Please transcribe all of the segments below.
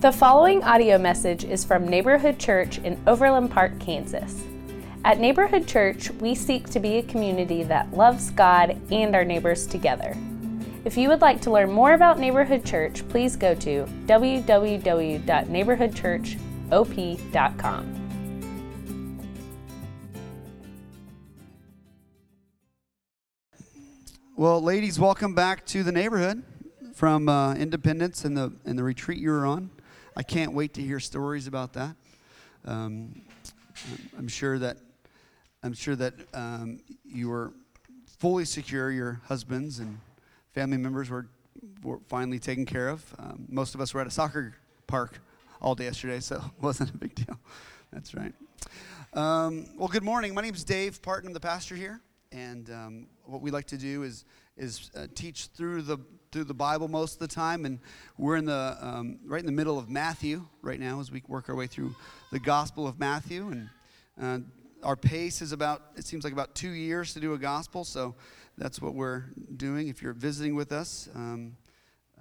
The following audio message is from Neighborhood Church in Overland Park, Kansas. At Neighborhood Church, we seek to be a community that loves God and our neighbors together. If you would like to learn more about Neighborhood Church, please go to www.neighborhoodchurchop.com. Well, ladies, welcome back to the neighborhood from uh, Independence and the and the retreat you were on. I can't wait to hear stories about that. Um, I'm sure that I'm sure that um, you were fully secure. Your husbands and family members were, were finally taken care of. Um, most of us were at a soccer park all day yesterday, so it wasn't a big deal. That's right. Um, well, good morning. My name is Dave Parton. The pastor here. And um, what we like to do is is uh, teach through the through the Bible most of the time, and we're in the um, right in the middle of Matthew right now as we work our way through the Gospel of Matthew, and uh, our pace is about it seems like about two years to do a gospel, so that's what we're doing. If you're visiting with us. Um,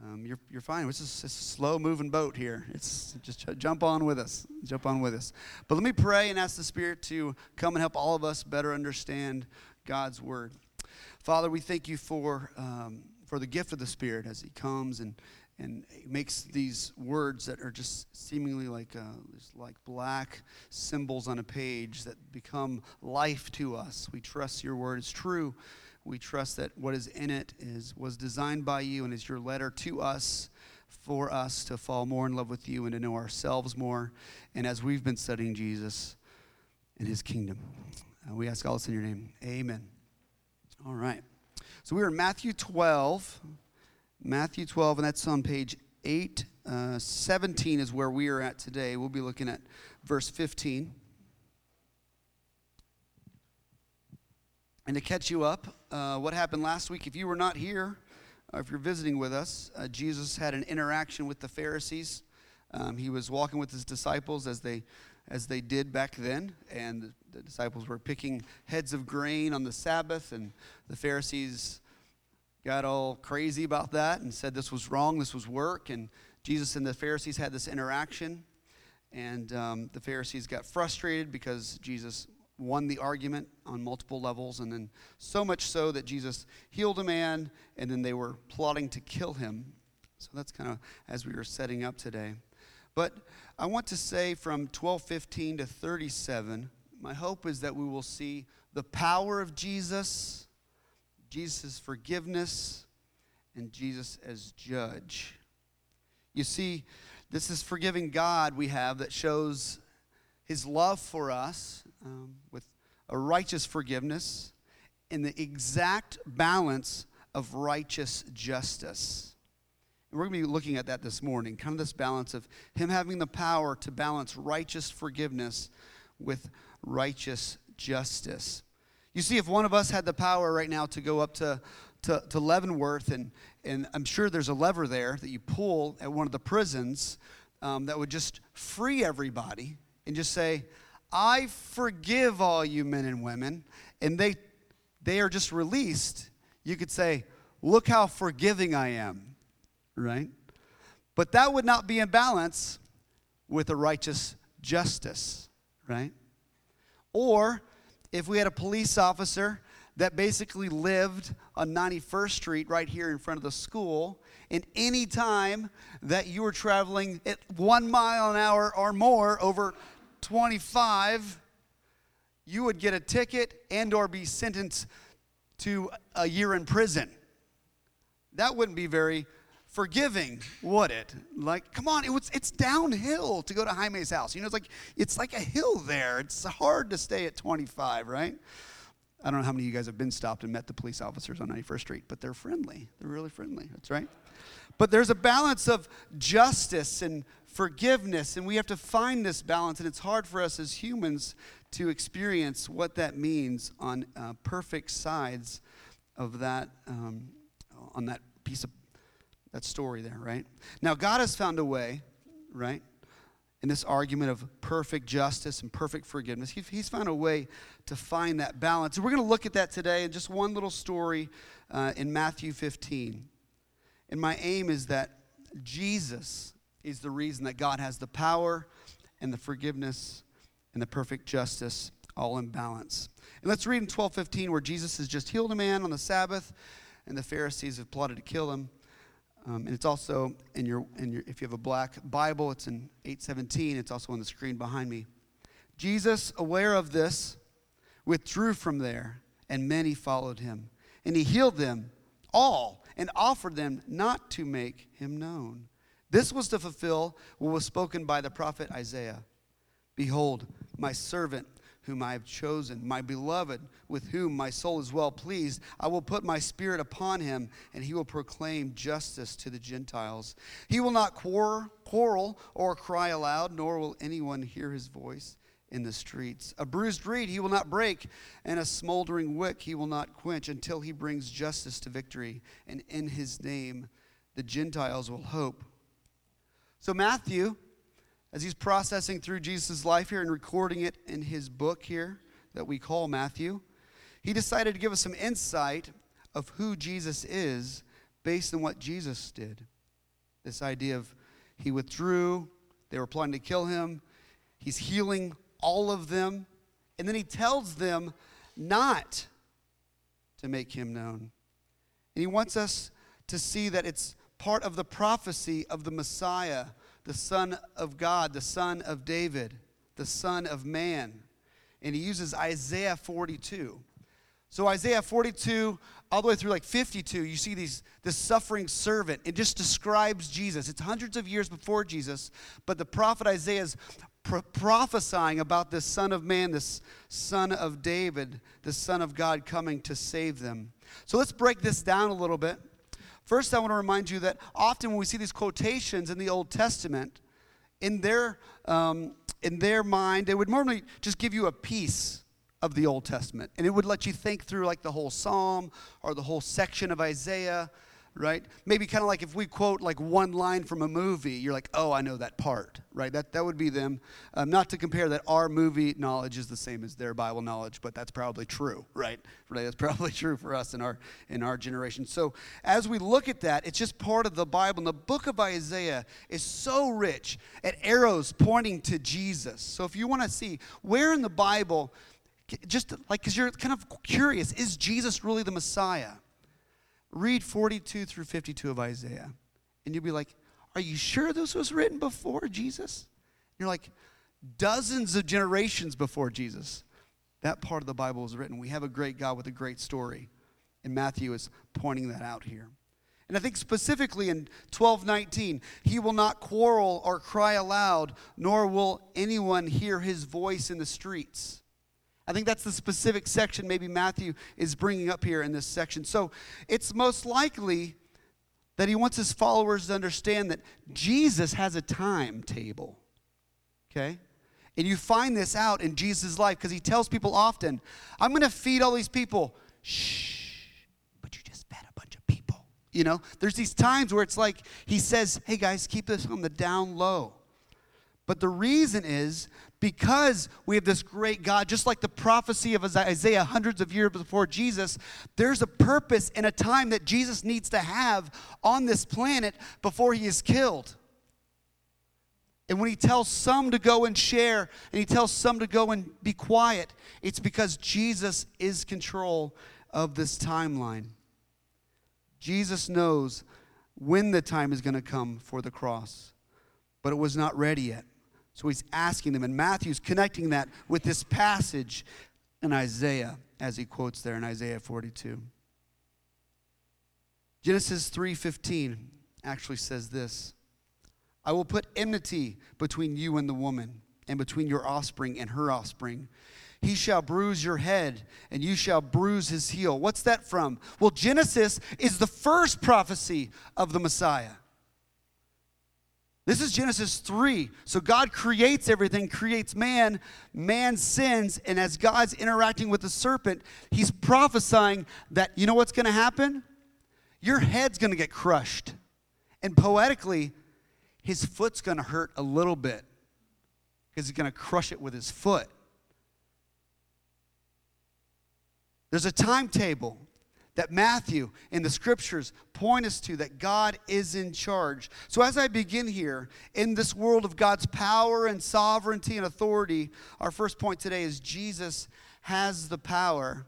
um, you're, you're fine. It's, just, a slow moving boat here. It's just jump on with us. Jump on with us. But let me pray and ask the Spirit to come and help all of us better understand God's word. Father, we thank you for, um, for the gift of the Spirit as He comes and, and makes these words that are just seemingly like, uh, like black symbols on a page that become life to us. We trust your word is true. We trust that what is in it is, was designed by you and is your letter to us for us to fall more in love with you and to know ourselves more. And as we've been studying Jesus and his kingdom. Uh, we ask all this in your name. Amen. All right. So we are in Matthew 12. Matthew 12, and that's on page 8. Uh, 17 is where we are at today. We'll be looking at verse 15. And to catch you up, uh, what happened last week, if you were not here, or if you're visiting with us, uh, Jesus had an interaction with the Pharisees. Um, he was walking with his disciples as they as they did back then. And the disciples were picking heads of grain on the Sabbath, and the Pharisees got all crazy about that and said this was wrong, this was work. And Jesus and the Pharisees had this interaction, and um, the Pharisees got frustrated because Jesus won the argument on multiple levels, and then so much so that Jesus healed a man, and then they were plotting to kill him. So that's kind of as we were setting up today. But I want to say from 1215 to 37, my hope is that we will see the power of Jesus, Jesus' forgiveness, and Jesus as judge. You see, this is forgiving God we have that shows his love for us um, with a righteous forgiveness in the exact balance of righteous justice. We're going to be looking at that this morning, kind of this balance of Him having the power to balance righteous forgiveness with righteous justice. You see, if one of us had the power right now to go up to, to, to Leavenworth, and, and I'm sure there's a lever there that you pull at one of the prisons um, that would just free everybody and just say, I forgive all you men and women, and they, they are just released, you could say, Look how forgiving I am right? But that would not be in balance with a righteous justice, right? Or if we had a police officer that basically lived on 91st Street right here in front of the school, and any time that you were traveling at one mile an hour or more over 25, you would get a ticket and or be sentenced to a year in prison. That wouldn't be very forgiving, would it? Like, come on, it was, it's downhill to go to Jaime's house. You know, it's like it's like a hill there. It's hard to stay at 25, right? I don't know how many of you guys have been stopped and met the police officers on 91st Street, but they're friendly. They're really friendly. That's right. But there's a balance of justice and forgiveness, and we have to find this balance, and it's hard for us as humans to experience what that means on uh, perfect sides of that um, on that piece of that story there, right? Now, God has found a way, right, in this argument of perfect justice and perfect forgiveness. He, he's found a way to find that balance. And we're going to look at that today in just one little story uh, in Matthew 15. And my aim is that Jesus is the reason that God has the power and the forgiveness and the perfect justice all in balance. And let's read in 12:15 where Jesus has just healed a man on the Sabbath and the Pharisees have plotted to kill him. Um, and it's also in your, in your, if you have a black Bible, it's in 817. It's also on the screen behind me. Jesus, aware of this, withdrew from there, and many followed him. And he healed them all and offered them not to make him known. This was to fulfill what was spoken by the prophet Isaiah Behold, my servant whom I have chosen, my beloved, with whom my soul is well pleased. I will put my spirit upon him, and he will proclaim justice to the Gentiles. He will not quarrel or cry aloud, nor will anyone hear his voice in the streets. A bruised reed he will not break, and a smoldering wick he will not quench until he brings justice to victory. And in his name the Gentiles will hope. So, Matthew as he's processing through Jesus' life here and recording it in his book here that we call Matthew, he decided to give us some insight of who Jesus is based on what Jesus did. This idea of he withdrew, they were planning to kill him, he's healing all of them, and then he tells them not to make him known. And he wants us to see that it's part of the prophecy of the Messiah the Son of God, the Son of David, the Son of Man. And he uses Isaiah 42. So Isaiah 42, all the way through like 52, you see these this suffering servant. It just describes Jesus. It's hundreds of years before Jesus, but the prophet Isaiah is pro- prophesying about this Son of Man, this Son of David, the Son of God coming to save them. So let's break this down a little bit. First, I want to remind you that often when we see these quotations in the Old Testament, in their, um, in their mind, they would normally just give you a piece of the Old Testament. And it would let you think through like the whole psalm or the whole section of Isaiah right? Maybe kind of like if we quote like one line from a movie, you're like, oh, I know that part, right? That, that would be them. Um, not to compare that our movie knowledge is the same as their Bible knowledge, but that's probably true, right? Right? That's probably true for us in our in our generation. So as we look at that, it's just part of the Bible. And the book of Isaiah is so rich at arrows pointing to Jesus. So if you want to see where in the Bible, just like because you're kind of curious, is Jesus really the Messiah? Read 42 through 52 of Isaiah, and you'll be like, Are you sure this was written before Jesus? You're like, Dozens of generations before Jesus. That part of the Bible was written. We have a great God with a great story. And Matthew is pointing that out here. And I think specifically in 1219, he will not quarrel or cry aloud, nor will anyone hear his voice in the streets. I think that's the specific section maybe Matthew is bringing up here in this section. So it's most likely that he wants his followers to understand that Jesus has a timetable. Okay? And you find this out in Jesus' life because he tells people often, I'm going to feed all these people. Shh, but you just fed a bunch of people. You know, there's these times where it's like he says, hey guys, keep this on the down low. But the reason is because we have this great God, just like the prophecy of Isaiah hundreds of years before Jesus, there's a purpose and a time that Jesus needs to have on this planet before he is killed. And when he tells some to go and share, and he tells some to go and be quiet, it's because Jesus is control of this timeline. Jesus knows when the time is going to come for the cross, but it was not ready yet. So he's asking them, and Matthew's connecting that with this passage in Isaiah, as he quotes there in Isaiah 42. Genesis 3:15 actually says this. I will put enmity between you and the woman, and between your offspring and her offspring. He shall bruise your head, and you shall bruise his heel. What's that from? Well, Genesis is the first prophecy of the Messiah. This is Genesis 3. So God creates everything, creates man, man sins, and as God's interacting with the serpent, he's prophesying that you know what's going to happen? Your head's going to get crushed. And poetically, his foot's going to hurt a little bit because he's going to crush it with his foot. There's a timetable that Matthew in the scriptures point us to that God is in charge. So, as I begin here in this world of God's power and sovereignty and authority, our first point today is Jesus has the power.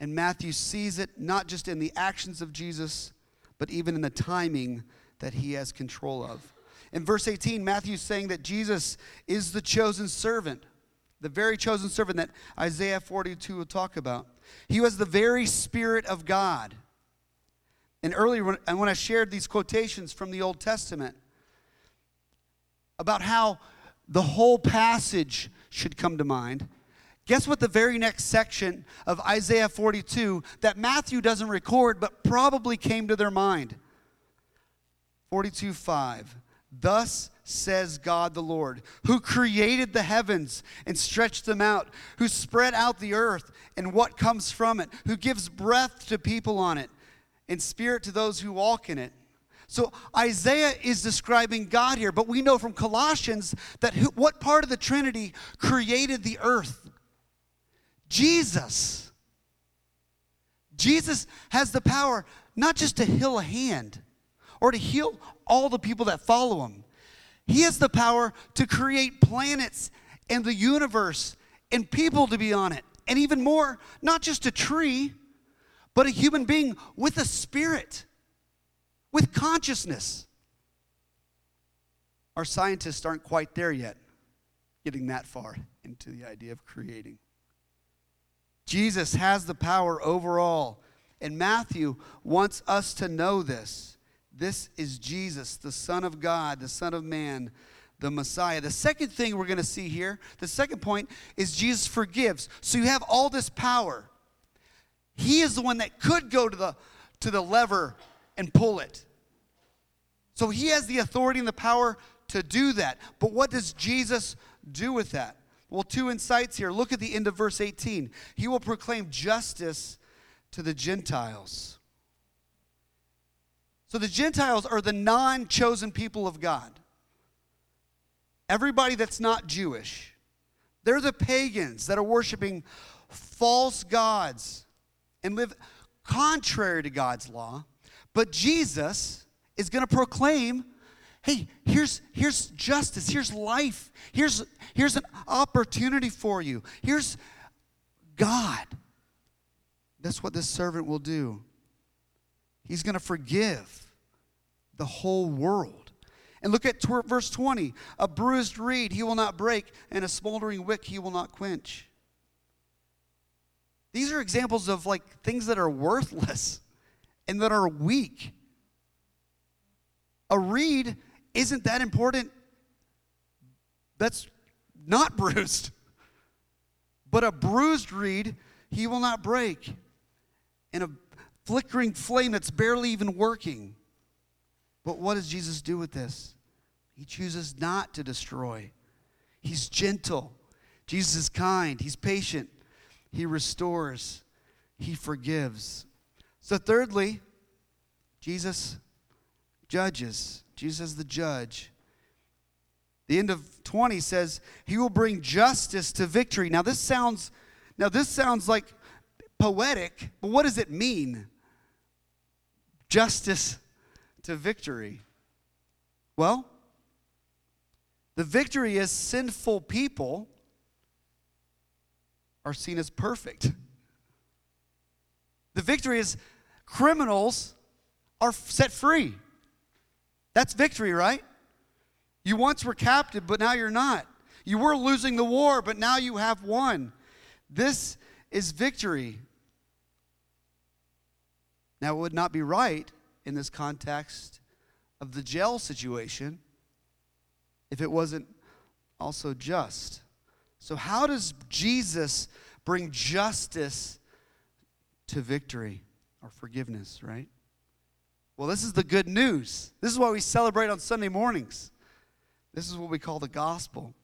And Matthew sees it not just in the actions of Jesus, but even in the timing that he has control of. In verse 18, Matthew's saying that Jesus is the chosen servant, the very chosen servant that Isaiah 42 will talk about. He was the very Spirit of God. And earlier, when, when I shared these quotations from the Old Testament about how the whole passage should come to mind, guess what the very next section of Isaiah 42 that Matthew doesn't record but probably came to their mind? 42 5. Thus says God the Lord, who created the heavens and stretched them out, who spread out the earth and what comes from it, who gives breath to people on it and spirit to those who walk in it. So Isaiah is describing God here, but we know from Colossians that who, what part of the Trinity created the earth? Jesus. Jesus has the power not just to heal a hand or to heal all the people that follow him. He has the power to create planets and the universe and people to be on it. And even more, not just a tree, but a human being with a spirit, with consciousness. Our scientists aren't quite there yet, getting that far into the idea of creating. Jesus has the power overall, and Matthew wants us to know this. This is Jesus, the Son of God, the Son of Man, the Messiah. The second thing we're going to see here, the second point, is Jesus forgives. So you have all this power. He is the one that could go to the, to the lever and pull it. So he has the authority and the power to do that. But what does Jesus do with that? Well, two insights here. Look at the end of verse 18. He will proclaim justice to the Gentiles. So the Gentiles are the non chosen people of God. Everybody that's not Jewish. They're the pagans that are worshiping false gods and live contrary to God's law. But Jesus is going to proclaim hey, here's, here's justice, here's life, here's, here's an opportunity for you, here's God. That's what this servant will do. He's going to forgive the whole world. And look at verse 20 a bruised reed he will not break, and a smoldering wick he will not quench. These are examples of like things that are worthless and that are weak. A reed isn't that important. That's not bruised. But a bruised reed he will not break. And a flickering flame that's barely even working. But what does Jesus do with this? He chooses not to destroy. He's gentle. Jesus is kind. He's patient. He restores. He forgives. So, thirdly, Jesus judges. Jesus is the judge. The end of 20 says, He will bring justice to victory. Now, this sounds, now this sounds like poetic, but what does it mean? Justice to victory? Well, the victory is sinful people are seen as perfect. The victory is criminals are set free. That's victory, right? You once were captive, but now you're not. You were losing the war, but now you have won. This is victory. Now, it would not be right in this context of the jail situation if it wasn't also just. So, how does Jesus bring justice to victory or forgiveness, right? Well, this is the good news. This is what we celebrate on Sunday mornings. This is what we call the gospel.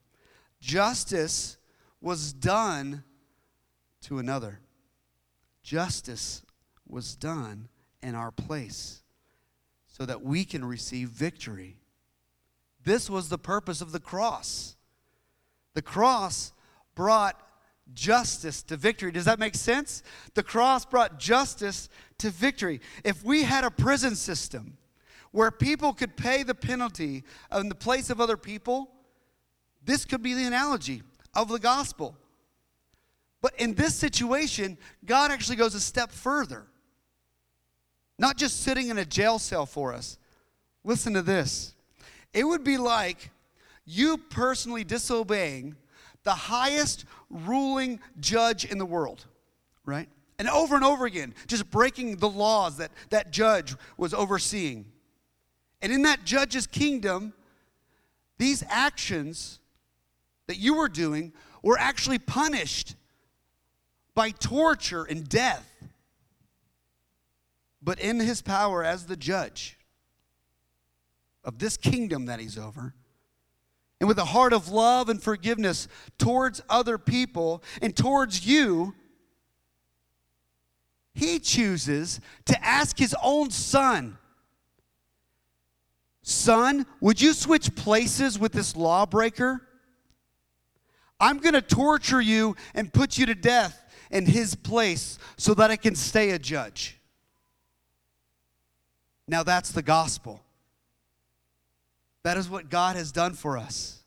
Justice was done to another, justice was done in our place so that we can receive victory. This was the purpose of the cross. The cross brought justice to victory. Does that make sense? The cross brought justice to victory. If we had a prison system where people could pay the penalty in the place of other people, this could be the analogy of the gospel. But in this situation, God actually goes a step further. Not just sitting in a jail cell for us. Listen to this. It would be like you personally disobeying the highest ruling judge in the world, right? And over and over again, just breaking the laws that that judge was overseeing. And in that judge's kingdom, these actions that you were doing were actually punished by torture and death. But in his power as the judge of this kingdom that he's over, and with a heart of love and forgiveness towards other people and towards you, he chooses to ask his own son, Son, would you switch places with this lawbreaker? I'm going to torture you and put you to death in his place so that I can stay a judge. Now that's the gospel. That is what God has done for us.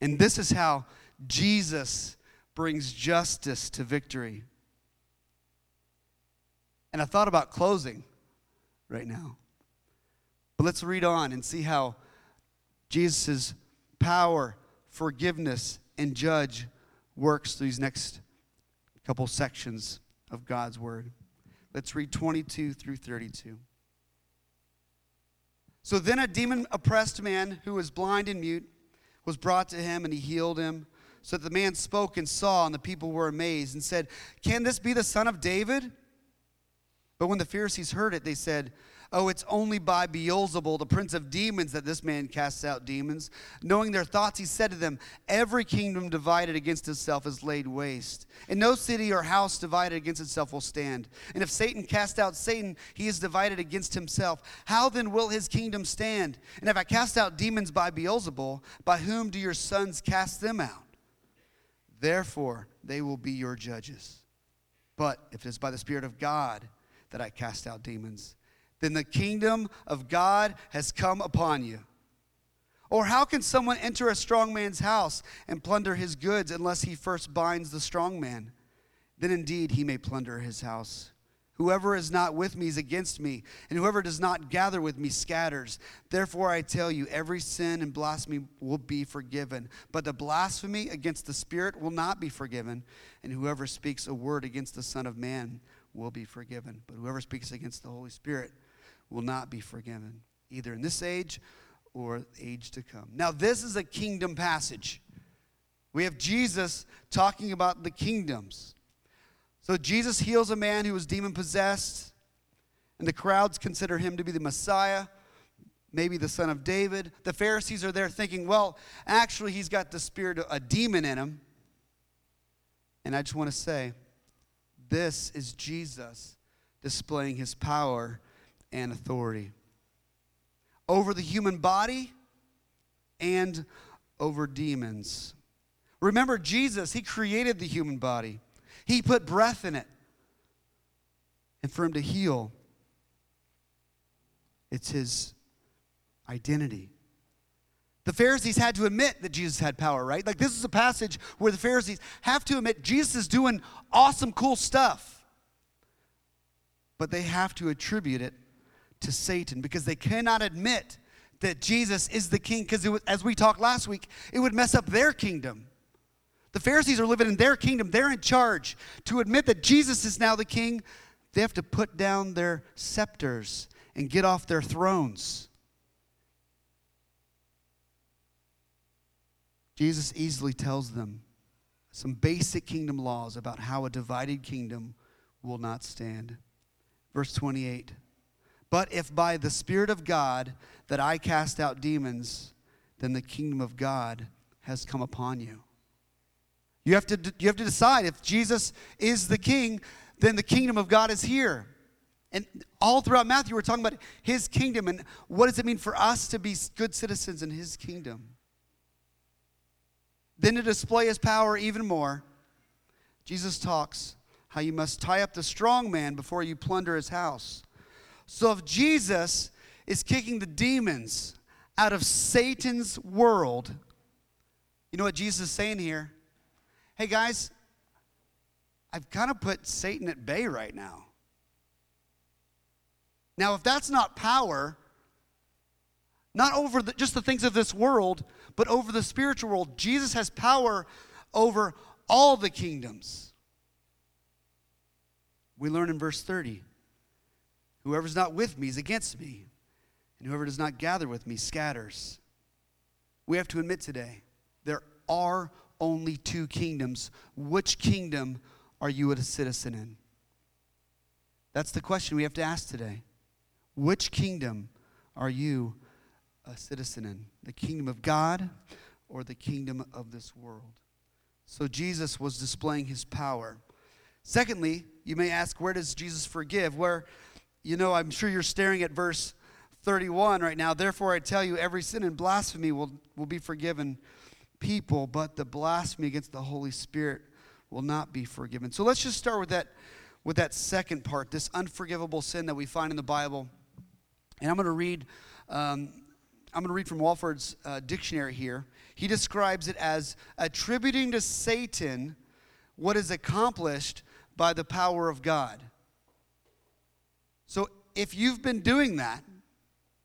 And this is how Jesus brings justice to victory. And I thought about closing right now. But let's read on and see how Jesus' power, forgiveness, and judge works through these next couple sections of God's word. Let's read 22 through 32. So then a demon oppressed man who was blind and mute was brought to him, and he healed him. So that the man spoke and saw, and the people were amazed and said, Can this be the son of David? But when the Pharisees heard it, they said, Oh, it's only by Beelzebul, the prince of demons, that this man casts out demons. Knowing their thoughts, he said to them, Every kingdom divided against itself is laid waste, and no city or house divided against itself will stand. And if Satan cast out Satan, he is divided against himself. How then will his kingdom stand? And if I cast out demons by Beelzebul, by whom do your sons cast them out? Therefore, they will be your judges. But if it is by the Spirit of God that I cast out demons, then the kingdom of God has come upon you. Or how can someone enter a strong man's house and plunder his goods unless he first binds the strong man? Then indeed he may plunder his house. Whoever is not with me is against me, and whoever does not gather with me scatters. Therefore I tell you, every sin and blasphemy will be forgiven, but the blasphemy against the Spirit will not be forgiven, and whoever speaks a word against the Son of Man will be forgiven. But whoever speaks against the Holy Spirit will not be forgiven, either in this age or age to come. Now, this is a kingdom passage. We have Jesus talking about the kingdoms. So, Jesus heals a man who was demon possessed, and the crowds consider him to be the Messiah, maybe the son of David. The Pharisees are there thinking, well, actually, he's got the spirit of a demon in him. And I just want to say, this is Jesus displaying his power and authority over the human body and over demons. Remember, Jesus, He created the human body, He put breath in it. And for Him to heal, it's His identity. The Pharisees had to admit that Jesus had power, right? Like, this is a passage where the Pharisees have to admit Jesus is doing awesome, cool stuff. But they have to attribute it to Satan because they cannot admit that Jesus is the king because as we talked last week, it would mess up their kingdom. The Pharisees are living in their kingdom, they're in charge. To admit that Jesus is now the king, they have to put down their scepters and get off their thrones. Jesus easily tells them some basic kingdom laws about how a divided kingdom will not stand. Verse 28 but if by the Spirit of God that I cast out demons, then the kingdom of God has come upon you. You have to, you have to decide if Jesus is the king, then the kingdom of God is here. And all throughout Matthew, we're talking about his kingdom and what does it mean for us to be good citizens in his kingdom. Then to display his power even more, Jesus talks how you must tie up the strong man before you plunder his house. So if Jesus is kicking the demons out of Satan's world, you know what Jesus is saying here? Hey guys, I've kind of put Satan at bay right now. Now, if that's not power, not over the, just the things of this world, but over the spiritual world, Jesus has power over all the kingdoms. We learn in verse 30 Whoever's not with me is against me, and whoever does not gather with me scatters. We have to admit today there are only two kingdoms. Which kingdom are you a citizen in? That's the question we have to ask today. Which kingdom are you a citizen in? The kingdom of God or the kingdom of this world? So Jesus was displaying his power. Secondly, you may ask, where does Jesus forgive? Where, you know, I'm sure you're staring at verse 31 right now. Therefore, I tell you, every sin and blasphemy will, will be forgiven people, but the blasphemy against the Holy Spirit will not be forgiven. So let's just start with that, with that second part, this unforgivable sin that we find in the Bible. And I'm going to read, um, I'm going to read from Walford's uh, dictionary here. He describes it as attributing to Satan what is accomplished by the power of God. So if you've been doing that,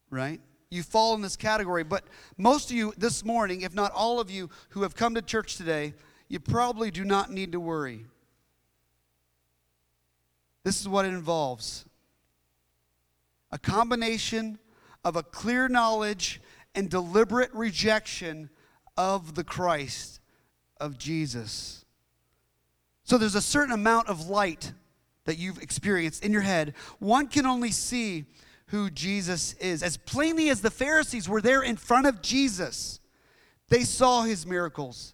right, you fall in this category. But most of you this morning, if not all of you who have come to church today, you probably do not need to worry. This is what it involves a combination of a clear knowledge and deliberate rejection of the Christ, of Jesus. So there's a certain amount of light that you've experienced in your head. One can only see who Jesus is. As plainly as the Pharisees were there in front of Jesus, they saw his miracles,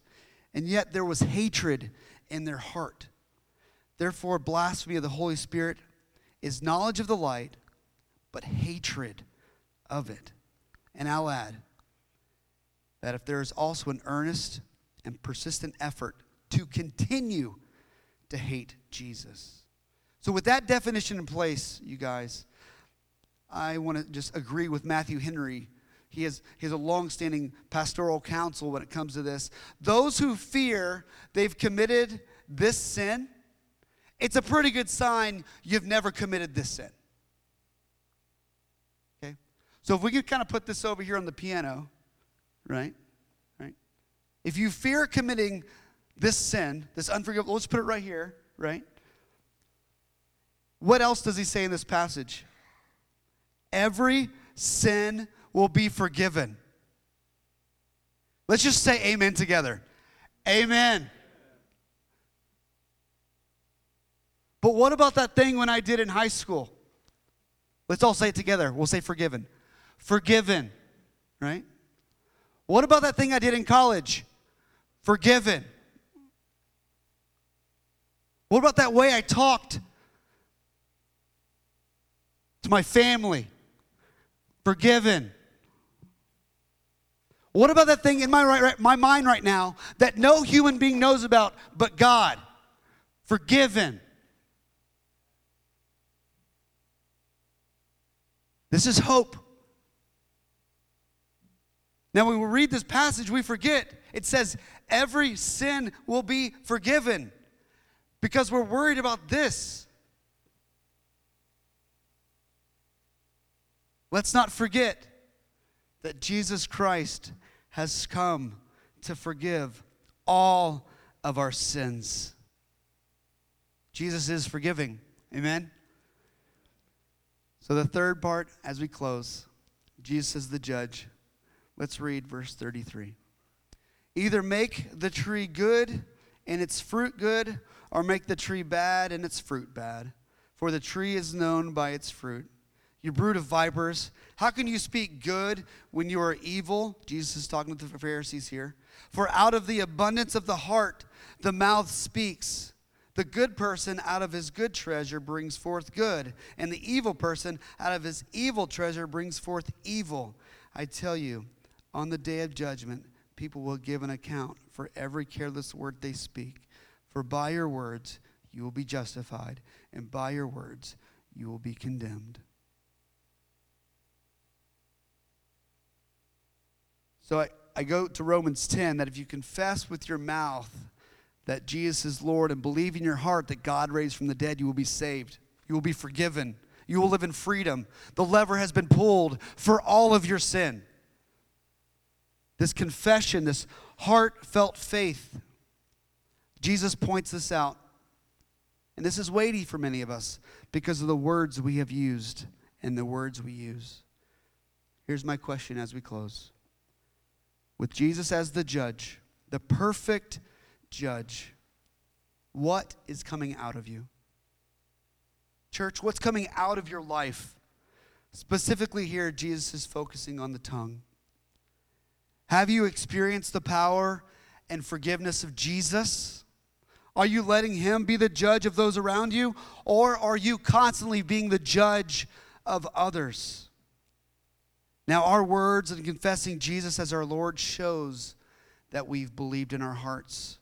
and yet there was hatred in their heart. Therefore, blasphemy of the Holy Spirit is knowledge of the light, but hatred of it. And I'll add that if there is also an earnest and persistent effort to continue to hate Jesus. So, with that definition in place, you guys, I want to just agree with Matthew Henry. He has, he has a long-standing pastoral counsel when it comes to this. Those who fear they've committed this sin, it's a pretty good sign you've never committed this sin. Okay? So if we could kind of put this over here on the piano, right? Right? If you fear committing this sin, this unforgivable, let's put it right here, right? What else does he say in this passage? Every sin will be forgiven. Let's just say amen together. Amen. But what about that thing when I did in high school? Let's all say it together. We'll say forgiven. Forgiven, right? What about that thing I did in college? Forgiven. What about that way I talked to my family? Forgiven. What about that thing in my, right, my mind right now that no human being knows about but God? Forgiven. This is hope. Now, when we read this passage, we forget it says every sin will be forgiven because we're worried about this. Let's not forget that Jesus Christ has come to forgive all of our sins. Jesus is forgiving. Amen? So, the third part as we close, Jesus is the judge. Let's read verse 33. Either make the tree good and its fruit good, or make the tree bad and its fruit bad. For the tree is known by its fruit. You brood of vipers, how can you speak good when you are evil? Jesus is talking to the Pharisees here. For out of the abundance of the heart, the mouth speaks. The good person out of his good treasure brings forth good, and the evil person out of his evil treasure brings forth evil. I tell you, on the day of judgment, people will give an account for every careless word they speak. For by your words you will be justified, and by your words you will be condemned. So I, I go to Romans 10 that if you confess with your mouth that Jesus is Lord and believe in your heart that God raised from the dead, you will be saved. You will be forgiven. You will live in freedom. The lever has been pulled for all of your sin. This confession, this heartfelt faith, Jesus points this out. And this is weighty for many of us because of the words we have used and the words we use. Here's my question as we close. With Jesus as the judge, the perfect judge, what is coming out of you? Church, what's coming out of your life? Specifically, here, Jesus is focusing on the tongue. Have you experienced the power and forgiveness of Jesus? Are you letting Him be the judge of those around you? Or are you constantly being the judge of others? Now, our words and confessing Jesus as our Lord shows that we've believed in our hearts.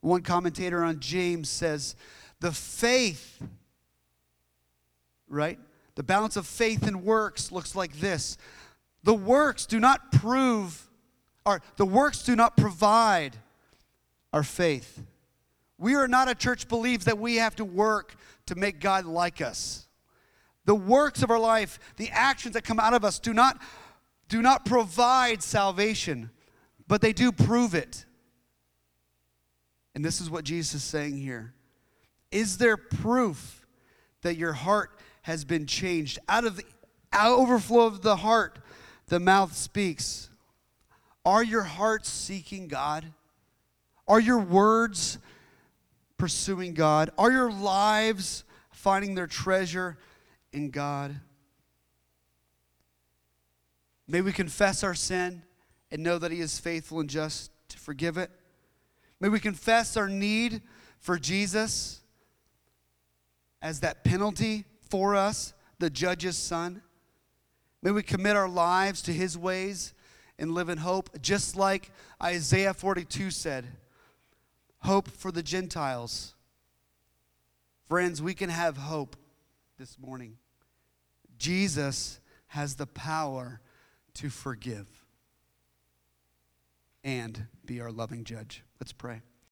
One commentator on James says, The faith right? The balance of faith and works looks like this. The works do not prove, or the works do not provide our faith. We are not a church believes that we have to work to make God like us. The works of our life, the actions that come out of us do not do not provide salvation, but they do prove it. And this is what Jesus is saying here. Is there proof that your heart has been changed. Out of the out overflow of the heart, the mouth speaks. Are your hearts seeking God? Are your words pursuing God? Are your lives finding their treasure in God? May we confess our sin and know that He is faithful and just to forgive it. May we confess our need for Jesus as that penalty for us, the judge's son. May we commit our lives to his ways and live in hope, just like Isaiah 42 said hope for the Gentiles. Friends, we can have hope this morning. Jesus has the power to forgive and be our loving judge. Let's pray.